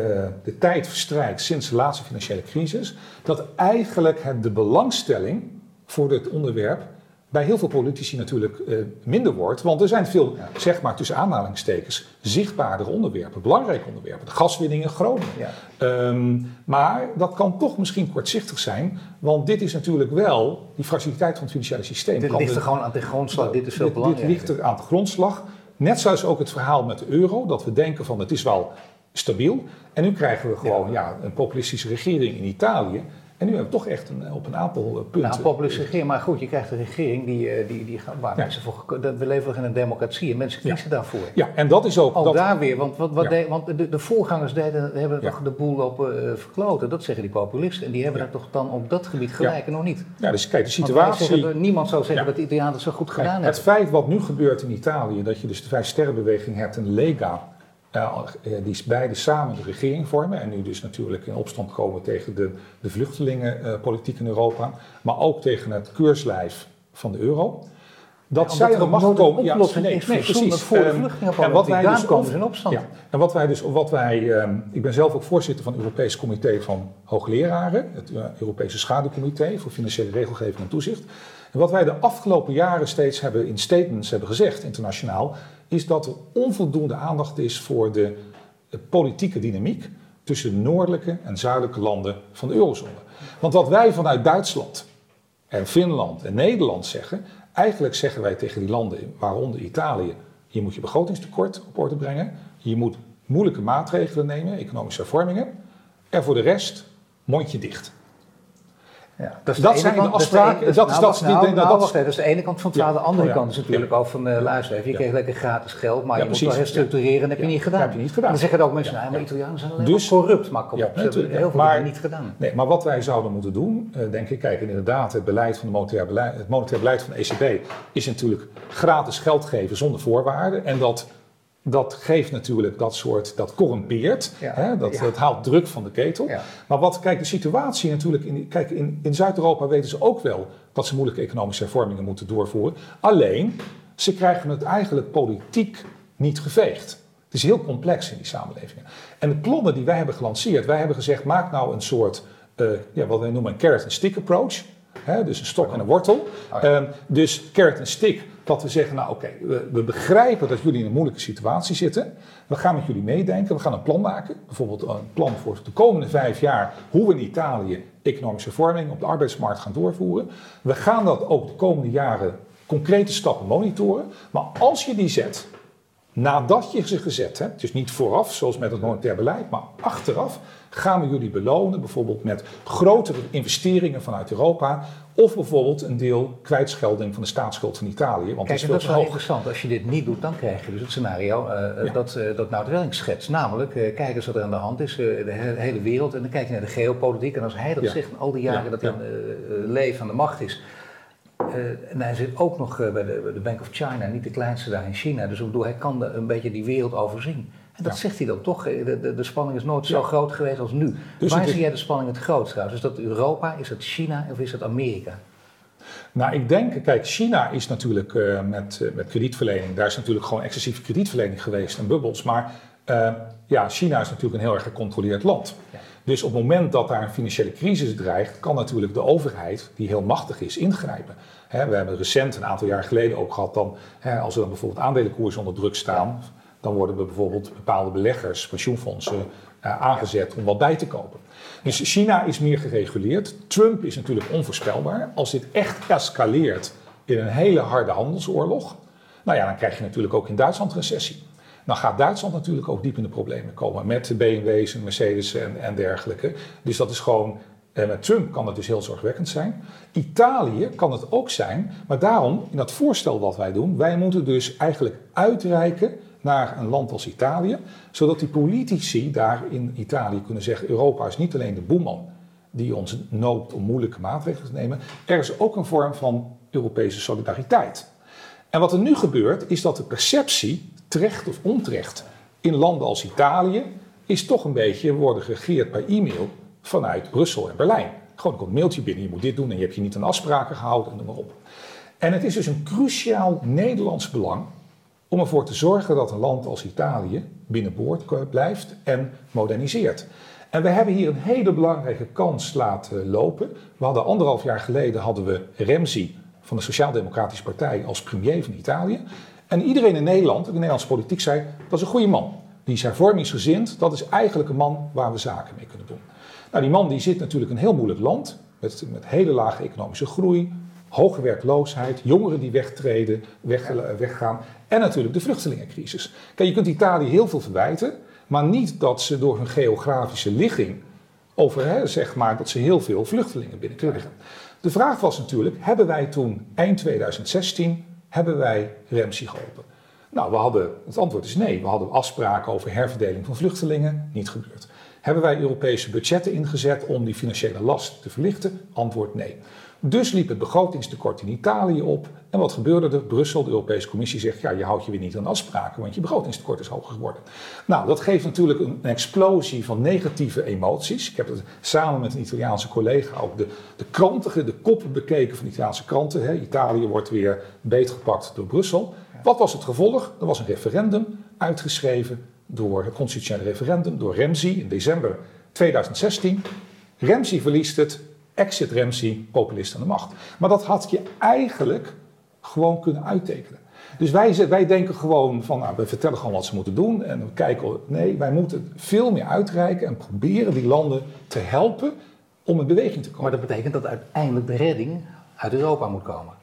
de tijd verstrijkt sinds de laatste financiële crisis, dat eigenlijk het, de belangstelling voor dit onderwerp bij heel veel politici natuurlijk eh, minder wordt. Want er zijn veel, zeg maar tussen aanhalingstekens, zichtbaardere onderwerpen, belangrijke onderwerpen. De gaswinning in Groningen. Ja. Ehm, maar dat kan toch misschien kortzichtig zijn, want dit is natuurlijk wel die fragiliteit van het financiële systeem. dit ligt er gewoon aan de grondslag, dit is veel dit, dit belangrijker. ligt er aan de grondslag. Net zoals ook het verhaal met de euro, dat we denken van het is wel stabiel. En nu krijgen we gewoon ja. een populistische regering in Italië En nu hebben we toch echt een, op een aantal eh, punten... Nou, populistische regering, maar goed, je krijgt een regering die, eh, die, die gaat, waar Ja. mensen voor, we leven in een democratie en mensen kiezen daarvoor. Ja, en dat is ook... Ook dat, daar weer, want, wat, wat Ja. de, want de, de voorgangers deden, hebben Ja. toch de boel lopen eh, verkloten. Dat zeggen die populisten. En die hebben Ja. dat toch dan op dat gebied gelijk en nog niet. ja, dus kijk, de situatie... dat- niemand zou zeggen Ja. dat de Italianen het zo goed Kijk, gedaan het hebben. feit wat nu gebeurt in Italië, dat je dus de Vijf Sterrenbeweging hebt en Lega, die beide samen de regering vormen en nu dus natuurlijk in opstand komen tegen de, de vluchtelingenpolitiek in Europa, maar ook tegen het keurslijf van de euro. Dat omdat zij er aan de macht komen. oplossing is verzonnen voor de Ehm, vluchtelingenpolitiek. en wat wij dus komen in opstand. Ja, en wat wij dus, wat wij, ehm, ik ben zelf ook voorzitter van het Europees Comité van Hoogleraren, het eh, Europese Schaduwcomité voor Financiële Regelgeving en Toezicht. En wat wij de afgelopen jaren steeds hebben in statements hebben gezegd, internationaal, is dat er onvoldoende aandacht is voor de, politieke dynamiek tussen de noordelijke en zuidelijke landen van de eurozone. Want wat wij vanuit Duitsland en Finland en Nederland zeggen, eigenlijk zeggen wij tegen die landen, waaronder Italië, je moet je begrotingstekort op orde brengen, je moet moeilijke maatregelen nemen, economische hervormingen, en voor de rest mondje dicht. Ja, dat is Dat ene zijn de afspraken, is dat is- nou, dat nou, nou, dat is- de ene kant van het verhaal. De andere Oh, ja. kant is natuurlijk Ja. ook van, eh luister even, je Ja. kreeg lekker gratis geld, maar Ja, je moet wel herstructureren en dat heb je niet gedaan. Dat heb je niet gedaan. Dan zeggen ook mensen, Ja. nou, maar Italianen zijn alleen Dus- corrupt. Maar kom Ja, op, ze hebben heel veel dingen niet gedaan. Nee, maar wat wij zouden moeten doen, eh, denk ik, kijk, inderdaad, het beleid van de monetair beleid, het monetair beleid van de ECB is natuurlijk gratis geld geven zonder voorwaarden. En dat, dat geeft natuurlijk dat soort, dat corrumpeert. Ja. Hè, dat, Ja. dat haalt druk van de ketel. Ja. Maar wat, kijk, de situatie natuurlijk, in, kijk, in, in Zuid-Europa weten ze ook wel dat ze moeilijke economische hervormingen moeten doorvoeren. Alleen, ze krijgen het eigenlijk politiek niet geveegd. Het is heel complex in die samenlevingen. En de plannen die wij hebben gelanceerd, wij hebben gezegd, maak nou een soort, eh, ja, wat wij noemen een carrot and stick approach. Hè, dus een stok en een wortel. Oh Ehm, dus carrot en stick, dat we zeggen, nou oké, we, we begrijpen dat jullie in een moeilijke situatie zitten. We gaan met jullie meedenken, we gaan een plan maken. Bijvoorbeeld een plan voor de komende vijf jaar, hoe we in Italië economische vorming op de arbeidsmarkt gaan doorvoeren. We gaan dat ook de komende jaren concrete stappen monitoren. Maar als je die zet, nadat je ze gezet hebt, dus niet vooraf zoals met het monetair beleid, maar achteraf gaan we jullie belonen, bijvoorbeeld met grotere investeringen vanuit Europa, of bijvoorbeeld een deel kwijtschelding van de staatsschuld van Italië, want Kijk, en is dat is wel hoog. interessant. Als je dit niet doet, dan krijg je dus het scenario eh, Ja. dat, eh dat Nout Welling schetst. Namelijk, eh, kijk eens wat er aan de hand is, de he- hele wereld. En dan kijk je naar de geopolitiek. En als hij dat Ja. zegt, al die jaren Ja, dat hij leef aan de macht is. Eh, en hij zit ook nog eh, bij de, bij de Bank of China, niet de kleinste daar in China. Dus bedoel, hij kan de- een beetje die wereld overzien. En dat Ja. zegt hij dan toch. eh, De, de, de spanning is nooit zo groot geweest als nu. Dus Waar is- zie jij de spanning het grootst trouwens? Is dat Europa, is dat China of is dat Amerika? Nou, ik denk, kijk, China is natuurlijk met, met kredietverlening, daar is natuurlijk gewoon excessieve kredietverlening geweest en bubbels. Maar ja, China is natuurlijk een heel erg gecontroleerd land. Ja. Dus op het moment dat daar een financiële crisis dreigt, kan natuurlijk de overheid, die heel machtig is, ingrijpen. We hebben recent, een aantal jaar geleden ook gehad, dan, als er dan bijvoorbeeld aandelenkoersen onder druk staan, dan worden we bijvoorbeeld bepaalde beleggers, pensioenfondsen, eh, aangezet om wat bij te kopen. Dus China is meer gereguleerd. Trump is natuurlijk onvoorspelbaar. Als dit echt escaleert in een hele harde handelsoorlog, nou ja, dan krijg je natuurlijk ook in Duitsland recessie. Dan gaat Duitsland natuurlijk ook diep in de problemen komen met de BMW's en Mercedes en, en dergelijke. Dus dat is gewoon, eh, met Trump kan het dus heel zorgwekkend zijn. Italië kan het ook zijn, maar daarom, in dat voorstel wat wij doen, wij moeten dus eigenlijk uitreiken naar een land als Italië, zodat die politici daar in Italië kunnen zeggen: Europa is niet alleen de boeman die ons noopt om moeilijke maatregelen te nemen, er is ook een vorm van Europese solidariteit. En wat er nu gebeurt, is dat de perceptie, terecht of onterecht, in landen als Italië, is toch een beetje worden geregeerd bij e-mail vanuit Brussel en Berlijn. Gewoon komt een mailtje binnen, je moet dit doen en je hebt je niet aan afspraken gehouden en noem maar op. En het is dus een cruciaal Nederlands belang om ervoor te zorgen dat een land als Italië binnenboord blijft en moderniseert. En we hebben hier een hele belangrijke kans laten lopen. We hadden anderhalf jaar geleden hadden we Remzi van de Sociaal-Democratische Partij als premier van Italië. En iedereen in Nederland, de Nederlandse politiek, zei dat is een goede man. Die is hervormingsgezind, dat is eigenlijk een man waar we zaken mee kunnen doen. Nou, die man die zit natuurlijk in een heel moeilijk land, met, met hele lage economische groei, hoge werkloosheid, jongeren die wegtreden, weg, weggaan en natuurlijk de vluchtelingencrisis. Kijk, je kunt Italië heel veel verwijten, maar niet dat ze door hun geografische ligging over hè, zeg maar, dat ze heel veel vluchtelingen binnenkrijgen. De vraag was natuurlijk, hebben wij toen eind 2016, hebben wij Remsi geholpen? Nou, we hadden, het antwoord is nee. We hadden afspraken over herverdeling van vluchtelingen, niet gebeurd. Hebben wij Europese budgetten ingezet om die financiële last te verlichten? Antwoord nee. Dus liep het begrotingstekort in Italië op. En wat gebeurde er? Brussel, de Europese Commissie, zegt: ja, je houdt je weer niet aan afspraken, want je begrotingstekort is hoger geworden. Nou, dat geeft natuurlijk een, explosie van negatieve emoties. Ik heb het samen met een Italiaanse collega ook de, de kranten, de koppen bekeken van Italiaanse kranten. Hè. Italië wordt weer beetgepakt door Brussel. Wat was het gevolg? Er was een referendum uitgeschreven door het constitutionele referendum, door Remzi in december 2016. Remzi verliest het, exit Remzi, populist aan de macht. Maar dat had je eigenlijk gewoon kunnen uittekenen. Dus wij, wij denken gewoon van, nou, we vertellen gewoon wat ze moeten doen en we kijken, nee, wij moeten veel meer uitreiken en proberen die landen te helpen om in beweging te komen. Maar dat betekent dat uiteindelijk de redding uit Europa moet komen.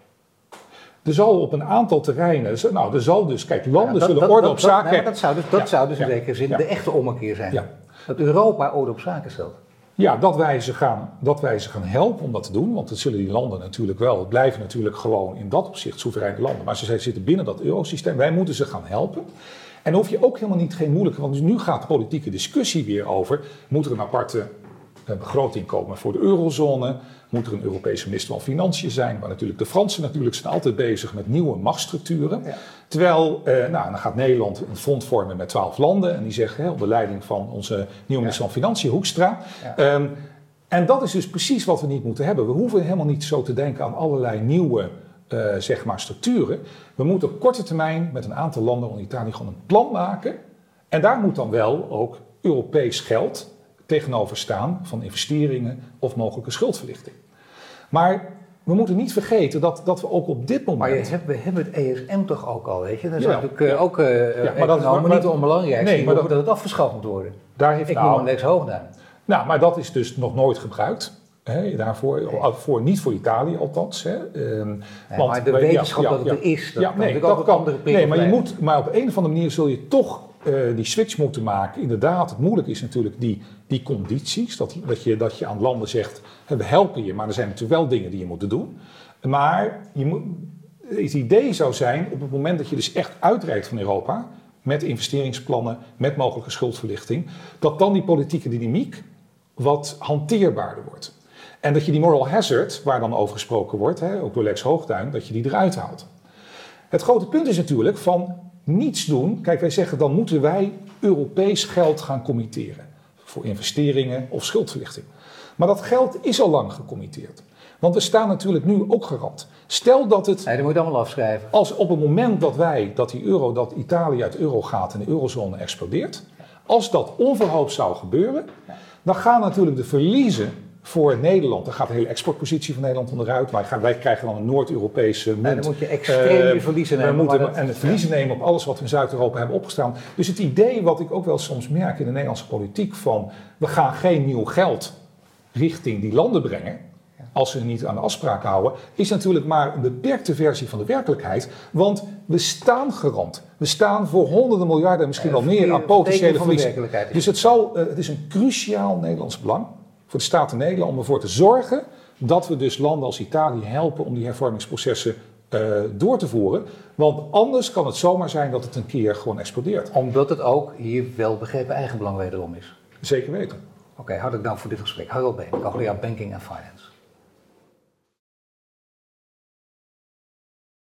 Er zal op een aantal terreinen, nou, er zal dus, kijk, landen zullen orde op zaken. Nee, dat zou dus, dat zou dus in zekere zin de echte ommekeer zijn. Dat Europa orde op zaken stelt. Ja, dat wij, ze gaan, dat wij ze gaan helpen om dat te doen. Want dat zullen die landen natuurlijk wel. Het blijven natuurlijk gewoon in dat opzicht soevereine landen. Maar ze zitten binnen dat eurosysteem. Wij moeten ze gaan helpen. En hoef je ook helemaal niet geen moeilijke. Want nu gaat de politieke discussie weer over. Moet er een aparte begroting komen voor de eurozone? Moet er een Europese minister van Financiën zijn? Maar natuurlijk, de Fransen natuurlijk zijn altijd bezig met nieuwe machtsstructuren. Terwijl, eh, nou, dan gaat Nederland een fonds vormen met twaalf landen. En die zeggen, hè, onder leiding van onze nieuwe minister van Financiën, Hoekstra. Ehm, en dat is dus precies wat we niet moeten hebben. We hoeven helemaal niet zo te denken aan allerlei nieuwe uh, zeg maar structuren. We moeten op korte termijn met een aantal landen, onder Italië, gewoon een plan maken. En daar moet dan wel ook Europees geld tegenover staan van investeringen of mogelijke schuldverlichting. Maar we moeten niet vergeten dat, dat we ook op dit moment. Maar je hebt, we hebben het ESM toch ook al, weet je? Dat is natuurlijk uh, ook uh, ja, maar dat is maar, niet onbelangrijk. Nee, maar dat, dat het afgeschaft moet worden. Daar heeft Ik nou, noem een Lex Hoogduin. Nou, maar dat is dus nog nooit gebruikt. Hè, daarvoor, voor, niet voor Italië althans. Hè. Nee, want, maar de wetenschap dat het er is, dat, ja, nee, dat kan. Nee, maar, je moet, maar op een of andere manier zul je toch uh, die switch moeten maken. Inderdaad, het moeilijk is natuurlijk die, die condities. Dat, dat, je, dat je aan landen zegt, we helpen je, maar er zijn natuurlijk wel dingen die je moet doen. Maar je moet, het idee zou zijn, op het moment dat je dus echt uitreikt van Europa, met investeringsplannen, met mogelijke schuldverlichting, dat dan die politieke dynamiek wat hanteerbaarder wordt. En dat je die moral hazard, waar dan over gesproken wordt, hè, ook door Lex Hoogduin, dat je die eruit haalt. Het grote punt is natuurlijk van niets doen. Kijk, wij zeggen dan moeten wij Europees geld gaan committeren. Voor investeringen of schuldverlichting. Maar dat geld is al lang gecommitteerd. Want we staan natuurlijk nu ook gerand. Stel dat het. Nee, dat moet je allemaal afschrijven. Als op het moment dat wij, dat die euro, dat Italië uit euro gaat en de eurozone explodeert. Als dat onverhoopt zou gebeuren, dan gaan natuurlijk de verliezen voor Nederland. Dan gaat de hele exportpositie van Nederland onderuit. Wij, gaan, wij krijgen dan een Noord-Europese munt. En dan moet je extreem uh, verliezen nemen. We moeten, en het verliezen nemen op alles wat we in Zuid-Europa hebben opgestaan. Dus het idee wat ik ook wel soms merk in de Nederlandse politiek van... we gaan geen nieuw geld richting die landen brengen als ze niet aan de afspraken houden, is natuurlijk maar een beperkte versie van de werkelijkheid. Want we staan gerand. We staan voor honderden miljarden, misschien wel meer, aan potentiële verliezen. Dus het, zal, uh, het is een cruciaal Nederlands belang voor de Staten Nederland om ervoor te zorgen dat we dus landen als Italië helpen om die hervormingsprocessen uh, door te voeren. Want anders kan het zomaar zijn dat het een keer gewoon explodeert. Omdat het ook hier wel begrepen eigenbelang wederom is. Zeker weten. Oké, okay, hartelijk dank voor dit gesprek. Harold Been, hoogleraar Banking en Finance.